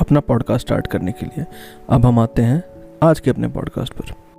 अपना podcast start करने के लिए। अब हम आते हैं आज के अपने पॉडकास्ट पर।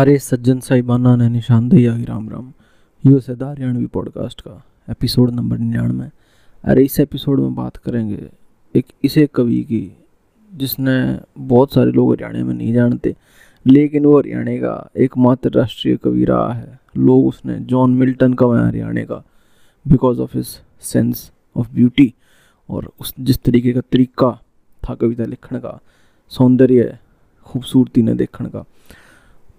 सारे सज्जन साहिबाना ने निशानदेही आगे राम राम। यू से हरियाणवी पॉडकास्ट का एपिसोड नंबर निन्यानवे। अरे इस एपिसोड में बात करेंगे एक इसे कवि की, जिसने बहुत सारे लोग हरियाणा में नहीं जानते, लेकिन वो हरियाणा का एकमात्र राष्ट्रीय कवि रहा है। लोग उसने जॉन मिल्टन का है हरियाणा का because of his sense of beauty और उस जिस तरीके का तरीका था कविता लिखने का, सौंदर्य, खूबसूरती ने देखने का।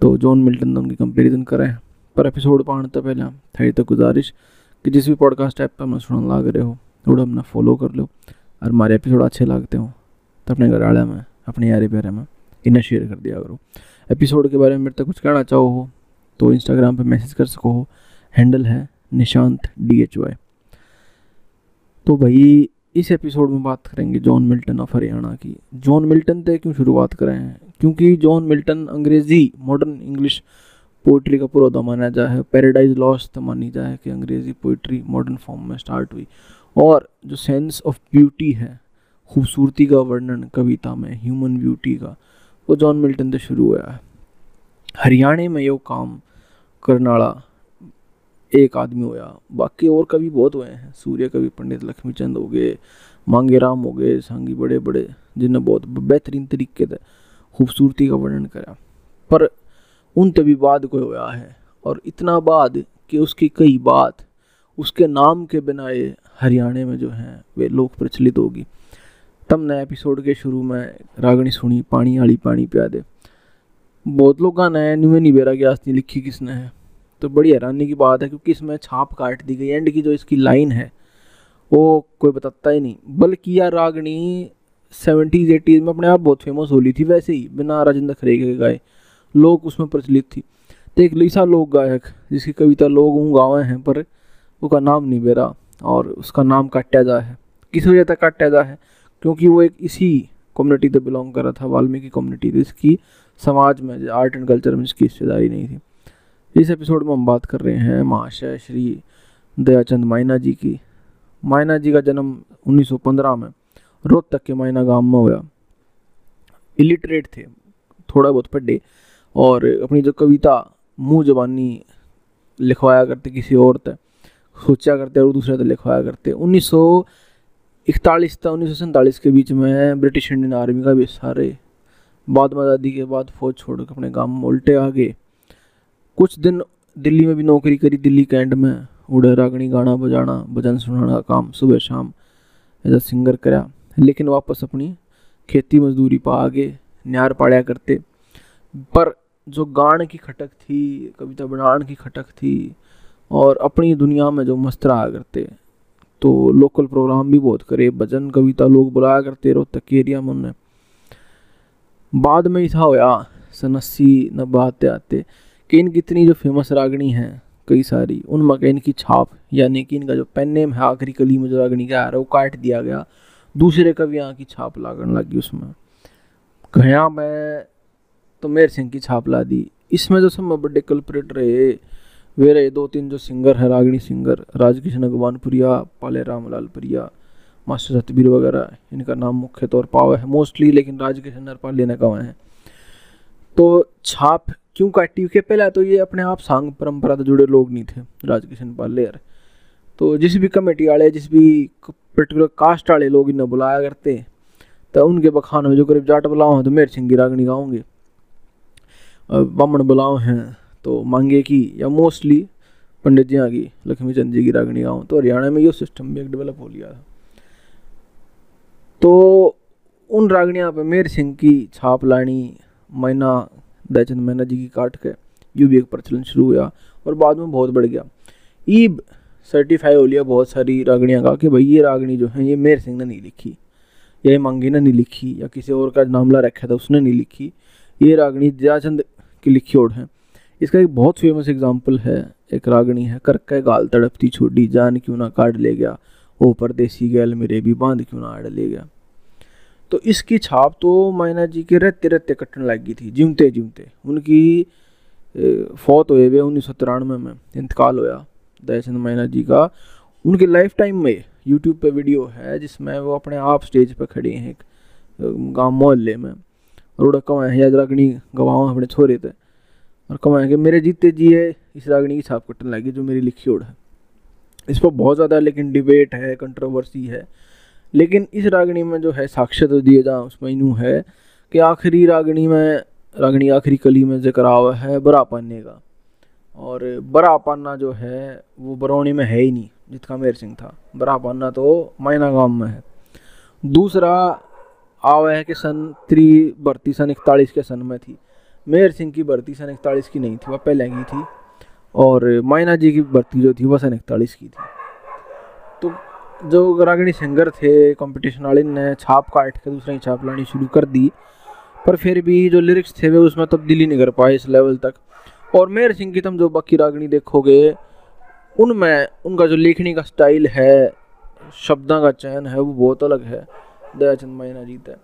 तो जॉन मिल्टन उनकी कंपेरिजन करें पर एपिसोड पाने तो पहले थी तो गुजारिश कि जिस भी पॉडकास्ट ऐप पर मैं सुन लग रहे हो थोड़ा अपना फॉलो कर लो और हमारे एपिसोड अच्छे लगते हो तो अपने घर वाले में, अपने यारे प्यारे में इन्हें शेयर कर दिया करो। एपिसोड के बारे में मेरे तक कुछ कहना चाहो हो तो इंस्टाग्राम पर मैसेज कर सको हो। हैंडल है निशांत डी एच वाई तो भाई इस एपिसोड में बात करेंगे जॉन मिल्टन ऑफ़ हरियाणा की। जॉन मिल्टन से क्यों शुरुआत करें क्योंकि जॉन मिल्टन अंग्रेज़ी मॉडर्न इंग्लिश पोइट्री का पुरोधा माना जाए है। पैराडाइज लॉस्ट मानी जाए कि अंग्रेज़ी पोइट्री मॉडर्न फॉर्म में स्टार्ट हुई। और जो सेंस ऑफ़ ब्यूटी है, खूबसूरती का वर्णन कविता में ह्यूमन ब्यूटी का, वो जॉन मिल्टन से शुरू हुआ है। हरियाणा में यो काम करने वाला एक आदमी होया। बाकी और कवि बहुत हुए हैं। सूर्य कवि, पंडित लक्ष्मीचंद हो गए, मांगे राम हो गए, सांगी बड़े बड़े, जिन्हें बहुत बेहतरीन तरीके से खूबसूरती का वर्णन करा। पर उन तभी बाद कोई होया है। और इतना बाद कि उसकी कई बात उसके नाम के बिना हरियाणा में जो हैं, वे लोग प्रचलित होगी। तब नए एपिसोड के शुरू में रागणी सुनी, पानी आली पानी प्या दे बहुत लोग ने न्यू नहीं बेरा गया लिखी किसने है। तो बड़ी हैरानी की बात है क्योंकि इसमें छाप काट दी गई एंड की जो इसकी लाइन है, वो कोई बताता ही नहीं। बल्कि यह रागनी सेवेंटीज़, एटीज़ में अपने आप बहुत फ़ेमस हो ली थी, वैसे ही, बिना राजेंद्र खरे के गाए। लोग उसमें प्रचलित थी। तो एक लिसा लोक गायक, जिसकी कविता लोग हूँ गावे हैं, पर उसका नाम नहीं बेरा और उसका नाम काटा जा है। किस वजह तक काटा जा है? क्योंकि वो एक इसी कम्युनिटी से बिलोंग कर रहा था, वाल्मीकि कम्युनिटी इसकी समाज में आर्ट एंड कल्चर में इसकी हिस्सेदारी नहीं थी। इस एपिसोड में हम बात कर रहे हैं महाशय श्री दयाचंद मायना जी की। मायना जी का जन्म 1915 में, रोहतक के मायना गाँव में हुआ। इलिटरेट थे, थोड़ा बहुत पढ़े, और अपनी जो कविता, मुँह जबानी लिखवाया करते किसी और तक, सोचा करते और दूसरे तक लिखवाया करते। उन्नीस सौ इकतालीस तक उन्नीस सौ सैंतालीस के बीच में ब्रिटिश इंडियन आर्मी का भी सारे बाद में आज़ादी के बाद फौज छोड़ कर अपने गाँव में उल्टे आ गए। कुछ दिन दिल्ली में भी नौकरी करी, दिल्ली कैंट में। उड़े रागणी गाना बजाना, भजन सुनाना, काम सुबह शाम एज सिंगर करा। लेकिन वापस अपनी खेती मजदूरी पा आगे, न्यार पाड़ा करते। पर जो गान की खटक थी, कविता बनाने की खटक थी, और अपनी दुनिया में जो मस्त रहा करते तो लोकल प्रोग्राम भी बहुत करे। भजन, कविता लोग बुलाया करते, रोहतक के एरिया में उन्हें बाद में ही था होया सन अस्सी नब्बे आते आते। कि इनकी इतनी जो फ़ेमस रागनी हैं, कई सारी उनमें का इनकी छाप, यानी कि इनका जो पेन नेम है, आखिरी कली में जो रागनी का आ रहा है वो काट दिया गया, दूसरे कवि यहाँ की छाप लागने लगी उसमें। घया मैं तो मेर सिंह की छाप ला दी। इसमें जो सब बड़े कल्परेट रहे, वे रहे दो तीन जो सिंगर है, रागनी सिंगर राजकिशन अगवानपुरिया पाले रामलाल पुरिया, मास्टर सतबीर वगैरह, इनका नाम मुख्य तौर पावा है मोस्टली लेकिन राजकृष्ण नरपाल लेने का है। तो छाप क्यों काटी? के पहले तो ये अपने आप सांग परंपरा से जुड़े लोग नहीं थे, राजकिशन पालेर तो जिस भी कमेटी वाले, जिस भी पर्टिकुलर कास्ट वाले लोग इन्हें बुलाया करते तो उनके बखान में जो करीब जाट बुलाओ हैं तो मेरे सिंह रागनी गाओगे बामण बुलाओ हैं तो मांगे की, या मोस्टली पंडित जी की लक्ष्मी चंद जी की रागनी गाऊँ तो हरियाणा में ये सिस्टम भी एक डेवलप हो लिया था तो उन रागणियाँ पे मेर सिंह की छाप लानी, मैना दयाचंद मैना जी की काट के यू भी एक प्रचलन शुरू हुआ और बाद में बहुत बढ़ गया। ईब सर्टिफाई हो लिया बहुत सारी रागणियाँ का कि। भाई, ये रागणी जो है, ये मेर सिंह ने नहीं लिखी, या ये मांगी ने नहीं लिखी, या किसी और का नामला रखा था उसने नहीं लिखी। ये रागणी दयाचंद की लिखी ओढ़ है। इसका एक बहुत फ़ेमस एग्ज़ाम्पल है। एक रागणी है करके गाल तड़पती छोटी, जान क्यों ना काट ले गया, ओ परदेसी गैल मेरे भी बाँध क्यों ना आड़ ले गया। तो इसकी छाप तो मायना जी के रहते रहते कटने लगी थी जिमते जिमते उनकी फौत हुए हुए उन्नीस सौ तिरानवे में, इंतकाल होया, दयाचंद मैना जी का। उनके लाइफ टाइम में यूट्यूब पे वीडियो है, जिसमें वो अपने आप स्टेज पे खड़े हैं एक गाँव मोहल्ले में। और उड़ा कमाए या रागनी गवाओ अपने छोरे थे और कमाए कि मेरे जीते जी है, इस रागनी की छाप कटने लगी जो मेरी लिखी उड़ है। इस पर बहुत ज़्यादा लेकिन डिबेट है कंट्रोवर्सी है। लेकिन इस रागनी में जो है साक्ष्य तो दिए जा उसमें यूँ है कि आखिरी रागनी में, रागनी आखिरी कली में ज़िक्र हुआ है बरा पाने का। और बरा पाना जो है, वो बरौनी में है ही नहीं जिसका मेर सिंह था। बरा पाना तो मैना गाँव में है। दूसरा आवा है कि सन त्री भर्ती सन इकतालीस के सन में थी। मेर सिंह की भर्ती सन इकतालीस की नहीं थी, वह पहले की थी। और मायना जी की भर्ती जो थी, वह सन इकतालीस की थी। तो जो रागिणी सिंगर थे कंपटीशन वाले ने छाप काट के दूसरी छाप लानी शुरू कर दी। पर फिर भी जो लिरिक्स थे, वे उसमें तब्दीली नहीं कर पाए इस लेवल तक। और मेहर सिंह की तुम जो बाकी रागिणी देखोगे, उनमें उनका जो लिखने का स्टाइल है, शब्दों का चयन है, वो बहुत अलग है। दयाचंद मैना जीत। है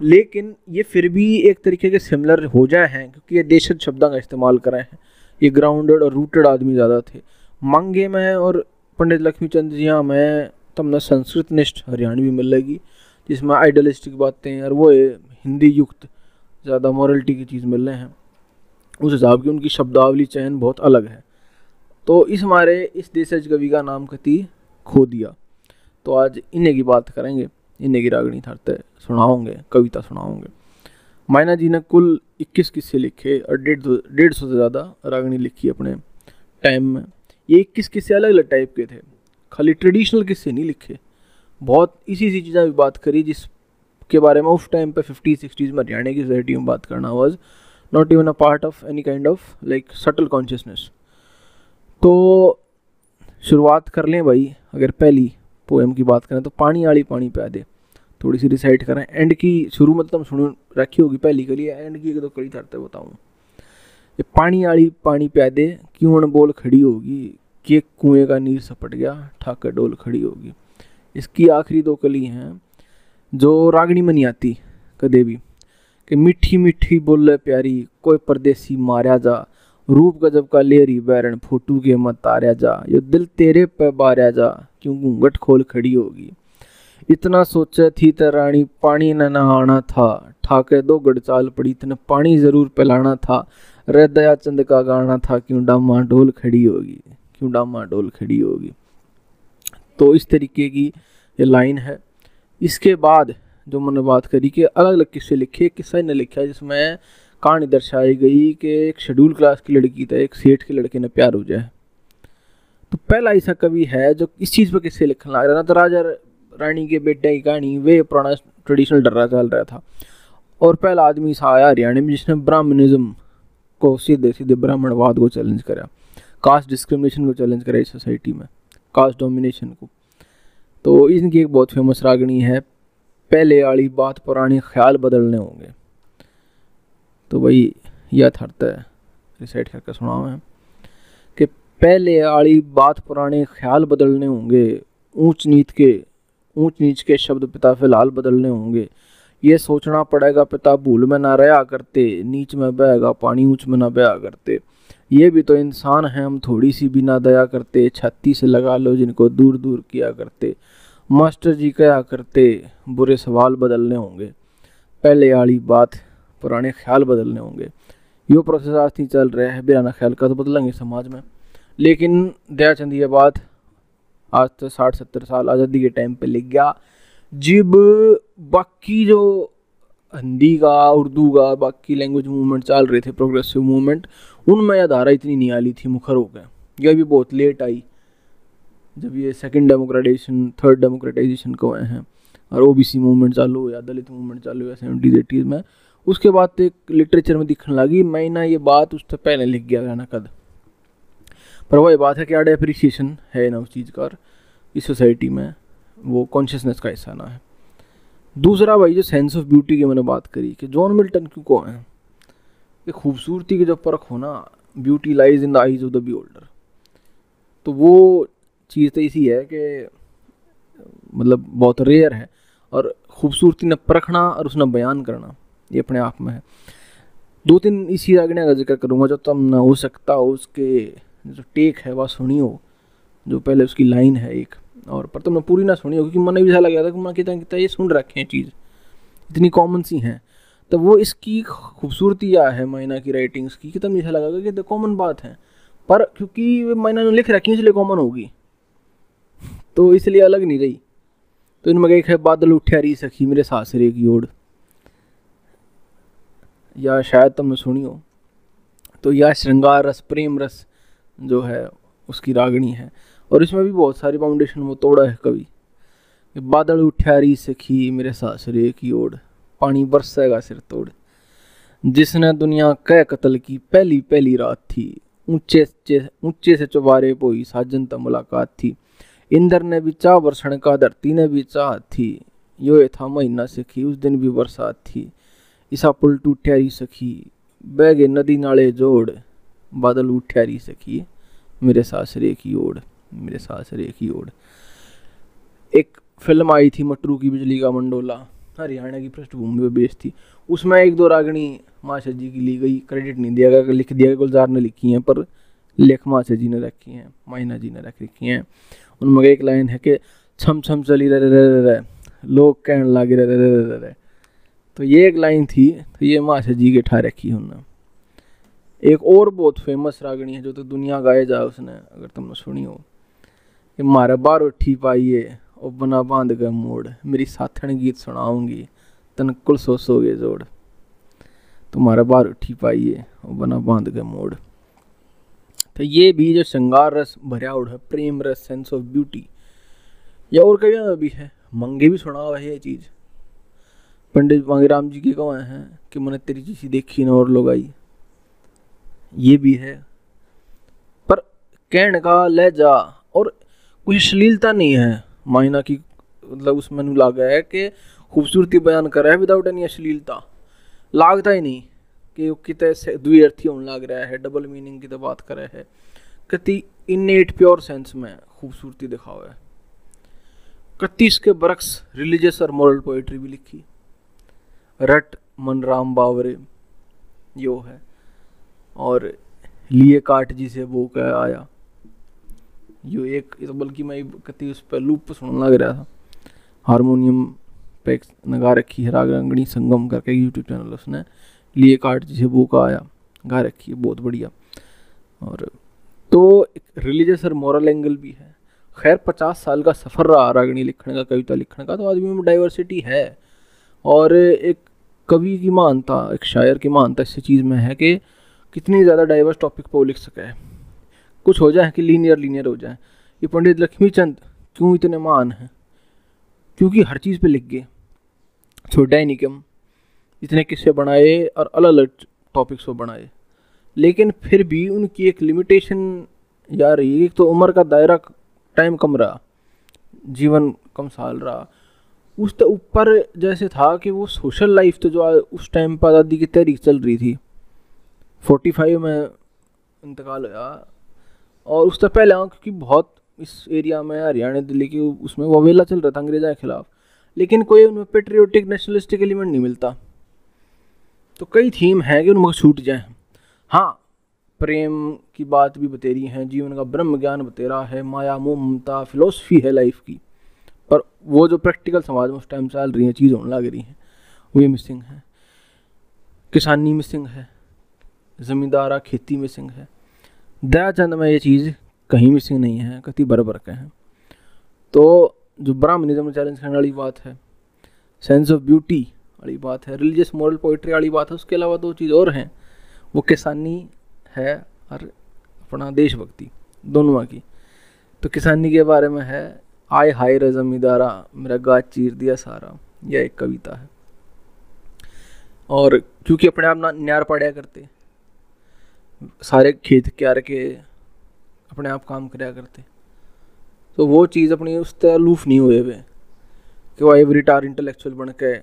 लेकिन ये फिर भी एक तरीके के सिमिलर हो जाए हैं, क्योंकि ये देशज शब्दों का इस्तेमाल कर हैं। ये ग्राउंडेड और रूटेड आदमी ज़्यादा थे। मांगे में और पंडित लक्ष्मी चंद जी हाँ में तुमने संस्कृत निष्ठ हरियाणवी मिलेगी जिसमें आइडलिस्टिक बातें और वो हिंदी युक्त, ज़्यादा मॉरलिटी की चीज़ मिल रहे हैं। उस हिसाब की उनकी शब्दावली चयन बहुत अलग है। तो इस हमारे इस देशज कवि का नाम कति खो दिया तो आज इन्हें की बात करेंगे, इन्हें की रागणी थरते सुनाओगे कविता सुनाओगे मायना जी ने कुल 21 किस्से लिखे और डेढ़ डेढ़ सौ से ज़्यादा रागणी लिखी अपने टाइम में। ये इक्कीस किस्से अलग अलग टाइप के थे। खाली ट्रेडिशनल किस्से नहीं लिखे। बहुत इसी इसी चीज़ें भी बात करी जिस के बारे में उस टाइम पे फिफ्टी सिक्सटीज़ में हरियाणा की सोसाइटी में बात करना was not even a part of any kind of like subtle consciousness तो शुरुआत कर लें भाई, अगर पहली पोएम की बात करें तो पानी आड़ी पानी पे दे। थोड़ी सी रिसाइट करें। एंड की शुरू में तो सुन रखी होगी, पहली कली एंड की तो कड़ी तरते बताऊँ। ये पानी आड़ी पानी प्या दे, क्यों बोल खड़ी होगी? कि कुएँ का नीर सपट गया, ठाकर डोल खड़ी होगी। इसकी आखिरी दो कली हैं, जो रागणी में नहीं आती कदे भी कि मीठी मीठी बोले प्यारी, कोई परदेसी मारा जा, रूप गजब का लेरी, बैरन फोटू के मत तारा जा, यो दिल तेरे पे बारा जा, क्यों घूंघट खोल खड़ी होगी। इतना सोचे थी तो रानी, पानी न नहाना था, ठाके दो गड़ चाल पड़ी, तने पानी ज़रूर पिलाना था रे दया चंद का गाना था, क्यों डामा डोल खड़ी होगी। क्यों डामा डोल खड़ी होगी? तो इस तरीके की ये लाइन है। इसके बाद जो मैंने बात करी कि अलग अलग किस्से लिखे किस्सा ने लिखा जिसमें कहानी दर्शाई गई कि एक शेड्यूल क्लास की लड़की था, एक सेठ के लड़के ने प्यार हो जाए। तो पहला ऐसा कवि है जो इस चीज़ पर किस्से लिखने लग रहा था तो राजा रानी के बेटे की कहानी, वे पुराना ट्रेडिशनल डर्रा चल रहा था। और पहला आदमी सा आया हरियाणा में जिसने ब्राह्मणिज्म को सीधे सीधे ब्राह्मणवाद को चैलेंज करा। कास्ट डिस्क्रिमिनेशन को चैलेंज करा इस सोसाइटी में, कास्ट डोमिनेशन को। तो इनकी एक बहुत फ़ेमस रागनी है, पहले वाली बात पुरानी ख्याल बदलने होंगे। तो भाई, यह थरता है रिसाइट करके सुनाओ है कि पहले आड़ी बात पुराने ख्याल बदलने होंगे, ऊंच नीच के, ऊंच नीच के शब्द पिता फ़िलहाल बदलने होंगे। ये सोचना पड़ेगा, पिता भूल में ना रहा करते, नीच में बहेगा पानी ऊंच में ना बया करते। ये भी तो इंसान हैं, हम थोड़ी सी भी ना दया करते छत्ती से लगा लो जिनको दूर दूर किया करते। मास्टर जी कहा करते, बुरे सवाल बदलने होंगे। पहले आड़ी बात, पुराने ख्याल बदलने होंगे। यो प्रोसेस आज नहीं चल रहा है, बिराना ख्याल का तो बदलेंगे समाज में। लेकिन दयाचंद, ये बात आज तो साठ सत्तर साल आज़ादी के टाइम पे लिख गया। जब बाकी जो हिंदी का, उर्दू का, बाकी लैंग्वेज मूवमेंट चल रहे थे प्रोग्रेसिव मूवमेंट उनमें यह धारा इतनी नहीं आली थी, मुखर हो गए। यह भी बहुत लेट आई, जब ये सेकंड डेमोक्रेटाइजेशन थर्ड डेमोक्रेटाइजेशन को आए हैं, और ओ बी सी मूवमेंट चालू या दलित मूवमेंट चालू या सेवेंटीज एटीज़ में। उसके बाद तो एक लिटरेचर में दिखने लगी, मैं ना ये बात उससे पहले लिख गया ना कद। पर वही बात है कि आड़े अप्रिसिएशन है ना उस चीज़ का इस सोसाइटी में वो कॉन्शियसनेस का हिस्सा ना है। दूसरा भाई जो सेंस ऑफ़ ब्यूटी की मैंने बात करी कि जॉन मिल्टन क्यों कौन है? कि खूबसूरती की जब परख हो ना beauty lies in the eyes of the beholder तो वो चीज़ तो इसी है कि मतलब बहुत रेयर है और खूबसूरती ने परखना और उसने बयान करना, ये अपने आप में है। दो तीन इसी रागने का ज़िक्र करूँगा, जो तुम ना हो सकता हो उसके जो टेक है, वह सुनी हो जो पहले उसकी लाइन है एक। और पर तुमने पूरी ना सुनी हो क्योंकि मन भी ऐसा लग गया था कि मैं कितना कितना ये सुन रखे हैं चीज़। इतनी कॉमन सी हैं। तो वो इसकी खूबसूरती या है मैना की राइटिंग्स की कितना ऐसा लगा कि तो कॉमन बात है। पर क्योंकि मैना ने लिख रखी इसलिए कॉमन होगी। तो इसलिए अलग नहीं रही। तो इनमें एक है बादल उठा रही सखी मेरे सासरे की ओर या शायद तुमने सुनी हो। तो यह श्रृंगार रस, प्रेम रस जो है, उसकी रागणी है। और इसमें भी बहुत सारी फाउंडेशन वो तोड़ा है कभी। बादल उठा रही सखी, मेरे सासरे की ओर पानी बरसेगा सिर तोड़। जिसने दुनिया कै कत्ल की, पहली पहली रात थी। ऊँचे ऊँचे से चुबारे पोई साजन तक मुलाकात थी। इंद्र ने भी चाह बरसण का, धरती ने भी चाह थी। यो था महीना सखी, उस दिन भी बरसात थी। ईसा पुल टूट्यारी सखी, बह गए नदी नाले जोड़। बादल उठ्यारी सखी, मेरे सासरे की ओर मेरे सासरे की ओर एक फ़िल्म आई थी मटरू की बिजली का मंडोला, हरियाणा की पृष्ठभूमि पर बेस थी। उसमें एक दो रागणी माशा जी की ली गई क्रेडिट नहीं दिया गया, लिख दिया गया, गुलजार ने लिखी हैं, पर लेख माशा जी ने रखी हैं माइना जी ने रख रखी हैं। उनमें एक लाइन है कि छम छम चली रहे रहे रहे लोग कहने लागे रहे रहे रहे रहे तो ये एक लाइन थी तो ये माशा जी के ठा रखी उन्होंने एक और बहुत फ़ेमस रागणी है जो तो दुनिया गाए जा उसने, अगर तुमने सुनी हो। कि मारे बार उठी पाइए, और बना बाँध गए मोड़। मेरी साथन गीत सुनाऊँगी, तन कुल सो सो गए जोड़ तुम्हारा बार उठी पाइए, और बना बाँध गए मोड़। तो ये भी जो श्रृंगार रस भरिया उड़ है, प्रेम रस सेंस ऑफ़ ब्यूटी या और कभी भी है। मंगे भी सुना हुआ है ये चीज़। पंडित मांगीराम जी के कौन हैं कि मैंने तेरी चीज़ देखी ना और लोग आई ये भी है। पर कहने का लहजा कुछ अश्लीलता नहीं है। मायना की मतलब उसमें लागा है कि खूबसूरती बयान कर रहा है विदाउट एनी अश्लीलता। लागता ही नहीं कि कितने द्विअर्थी होने लग रहा है डबल मीनिंग की तो बात कर रहा है। कति इनेट प्योर सेंस में खूबसूरती दिखाओ है कति इसके बरक्स रिलीजियस और मॉरल पोइट्री भी लिखी। रट मन राम बावरे, यो है। और लिए काट जी से वो कह आया। यो एक बल्कि मैं कति उस पर लूप सुनने लग रहा था। हारमोनियम पे एक गा रखी है राग रंगणी संगम करके यूट्यूब चैनल उसने। लिए कार्ड जिसे वो का आया। गा रखी है, बहुत बढ़िया। और तो एक रिलीजियस और मॉरल एंगल भी है। खैर, पचास साल का सफ़र रहा रागणी लिखने का, कविता लिखने का तो आदमी में डाइवर्सिटी है। और एक कवि की मानता, एक शायर की मानता इस चीज़ में है कि कितनी ज़्यादा डाइवर्स टॉपिक पर वो लिख सके। कुछ हो जाए कि लीनियर लीनियर हो जाए। ये पंडित लक्ष्मीचंद क्यों इतने महान हैं? क्योंकि हर चीज़ पे लिख गए। छोटा ही निकम इतने किस्से बनाए और अलग अलग टॉपिक्स को बनाए। लेकिन फिर भी उनकी एक लिमिटेशन जा रही एक तो उम्र का दायरा टाइम कम रहा, जीवन कम साल रहा। उस ऊपर जैसे था कि वो सोशल लाइफ तो जो उस टाइम पर आज़ादी की तहरीक चल रही थी। फोर्टी फाइव में इंतकाल हुआ और उससे पहले क्योंकि बहुत इस एरिया में, हरियाणा, दिल्ली की उसमें ववेला चल रहा था अंग्रेजा के खिलाफ। लेकिन कोई उनमें पेट्रियोटिक नेशनलिस्टिक एलिमेंट नहीं मिलता। तो कई थीम हैं कि उनमें छूट जाए। हाँ प्रेम की बात भी बतेरी हैं, जीवन का ब्रह्म ज्ञान बतेरा है, माया, मोह, ममता फिलोसफी है लाइफ की। पर वो जो प्रैक्टिकल समाज में उस टाइम चल रही हैं, चीज़ होने लग रही हैं, वो ये मिसिंग है। किसानी मिसिंग है, ज़मींदारा खेती मिसिंग है। दयाचंद में ये चीज़ कहीं मिसिंग नहीं है, कति बरबर के हैं तो जो ब्राह्मणिज्म चैलेंज करने वाली बात है सेंस ऑफ़ ब्यूटी वाली बात है रिलीजियस मॉरल पोइट्री वाली बात है, उसके अलावा दो चीज़ और हैं। वो किसानी है और अपना देशभक्ति, दोनों की। तो किसानी के बारे में है, आय हाय रे जमींदारा, मेरा गाज चीर दिया सारा, यह एक कविता है। और क्योंकि अपने आप ना न्यार पढ़ा करते सारे खेत क्यार के अपने आप काम कराया करते। तो वो चीज़ अपनी उस तरह लूफ नहीं हुए हुए कि वो एवरी टार इंटेलेक्चुअल बन के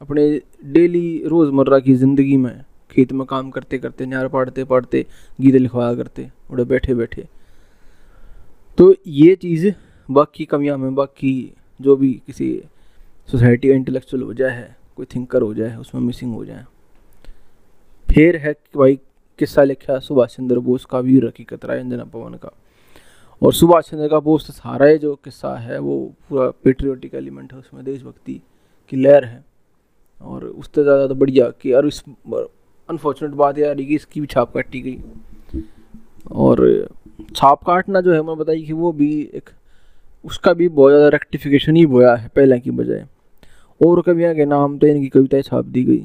अपने डेली रोज़मर्रा की ज़िंदगी में खेत में काम करते करते, न्यार पढ़ते पढ़ते गीत लिखवाया करते, उड़े बैठे बैठे। तो ये चीज़ बाकी कमियाँ में, बाकी जो भी किसी सोसाइटी का इंटेलेक्चुअल हो जाए, कोई थिंकर हो जाए, उसमें मिसिंग हो जाए। फिर है कि भाई किस्सा लिखा सुभाष चंद्र बोस का, वीर हकीकत राय, अंजना पवन का। और सुभाष चंद्र का बोस सारा ये जो किस्सा है, वो पूरा पेट्रियोटिक एलिमेंट है, उसमें देशभक्ति की लहर है। और उससे ज़्यादा तो बढ़िया कि और इस अनफॉर्चुनेट बात यह रही कि इसकी भी छाप काटी गई। और छाप काटना जो है, मैं बताई कि वो भी एक, उसका भी बहुत ज़्यादा रेक्टिफिकेशन ही बोया है, पहले की बजाय। और कवियाँ के नाम तो इनकी कविताएँ छाप दी गई।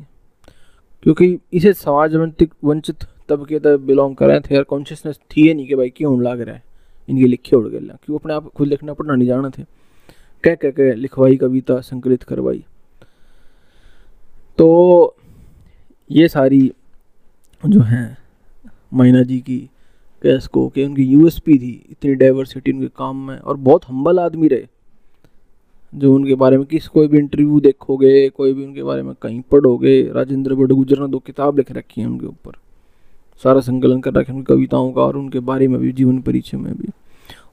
क्योंकि इसे समाज वंचित तबके तक बिलोंग कर रहे थे यार कॉन्शियसनेस थी ही नहीं कि भाई क्यों लाग रहा है। इनके लिखे उड़ गए क्यों अपने आप खुद लिखना पढ़ना नहीं जाना थे। कह कह के लिखवाई, कविता, संकलित, करवाई। तो ये सारी जो हैं, मायना जी की, कैस को, कि उनकी यूएसपी थी, इतनी डाइवर्सिटी उनके काम में, और बहुत हम्बल आदमी रहे। जो उनके बारे में किस, कोई भी इंटरव्यू देखोगे, कोई भी उनके बारे में कहीं पढ़ोगे, राजेंद्र बड़गुजर ने दो किताब लिख रखी है उनके ऊपर। सारा संकलन कर रखे उनकी कविताओं का और उनके बारे में भी, जीवन परिचय में भी।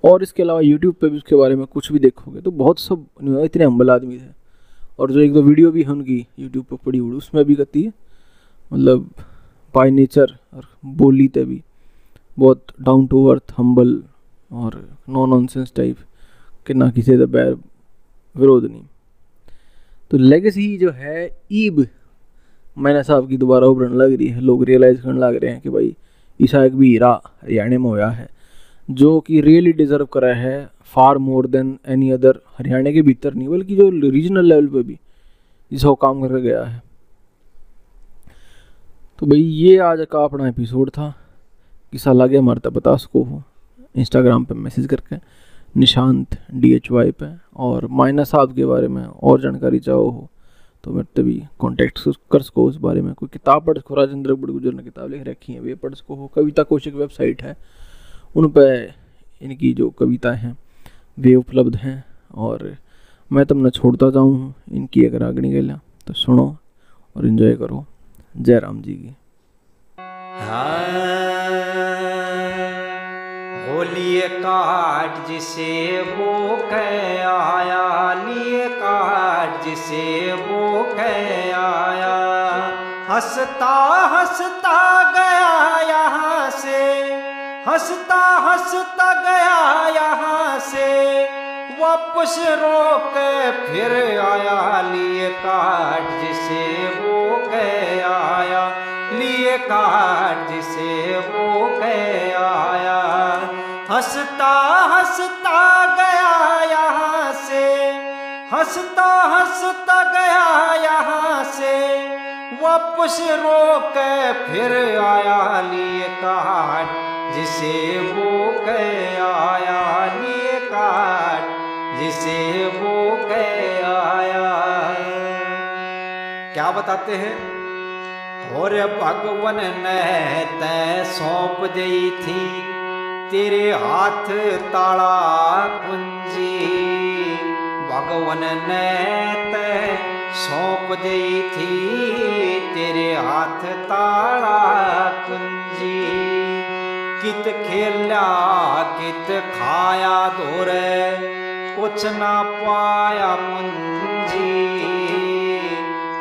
और इसके अलावा यूट्यूब पे भी उसके बारे में कुछ भी देखोगे तो बहुत सब, इतने हम्बल आदमी थे और जो एक दो वीडियो भी है उनकी यूट्यूब पर पड़ी हुई, उसमें भी गति है। मतलब बाय नेचर और बोली ते भी। बहुत डाउन टू अर्थ हम्बल और नॉन नॉनसेंस टाइप कि ना किसी का बैर, विरोध नहीं। तो लेगेसी जो है, ईब मैंने साहब की दोबारा उभरने लग रही है। लोग रियलाइज़ करने लग रहे हैं कि भाई, ईसा एक भी हीरा हरियाणा में होया है, जो कि रियली डिज़र्व करा है far more than any other Haryana के भीतर नहीं, बल्कि जो रीजनल लेवल पे भी जिसको काम करके गया है। तो भाई, ये आज का अपना एपिसोड था। किसा लगे हमारे तक बता सको इंस्टाग्राम पे मैसेज करके, निशांत डी एच वाई पे, और मायना साहब के बारे में और जानकारी चाहो हो। तो मैं तभी कॉन्टेक्ट कर सको उस बारे में। कोई किताब पढ़ सको। राजेंद्र बड़गुजर ने किताब लिख रखी है, वे पढ़ सको। कविता कोशिक वेबसाइट है। उन पर इनकी जो कविताएँ हैं, वे उपलब्ध हैं। और मैं तब तुमने छोड़ता जाऊँ इनकी अगर आगनी गया तो सुनो और इन्जॉय करो। जय राम जी की। होलिए काट जिसे वो कह आया लिए काट जिसे वो हंसता हंसता गया यहाँ से। हंसता हंसता गया यहाँ से। वापस रोक फिर आया, लिए काट जिसे वो आया। लिए काट जिसे वो आया। हंसता हंसता गया यहाँ से। हंसता हंसता गया यहाँ से। वापस रोक फिर आया लिए काट जिसे वो कह आया लिए काट जिसे वो कह आया क्या बताते हैं? और भगवान ने तय सौंप दी थी, तेरे हाथ ताला कुंजी। भगवान ने तय सौंप दी थी। तेरे हाथ ताला कुंजी। कित खेला, कित खाया धोरे, कुछ ना पाया मुंजी।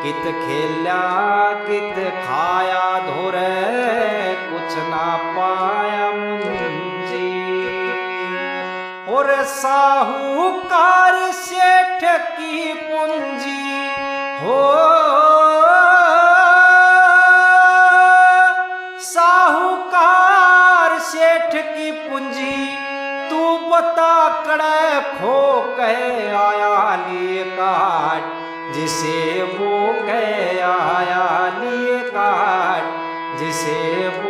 कित खेला, कित खाया धोरे, कुछ ना पाया मुंजी। और साहूकार सेठ की पूंजी। हो बता खो कह आया लिए काट जिसे वो कह आया लिए काट जिसे वो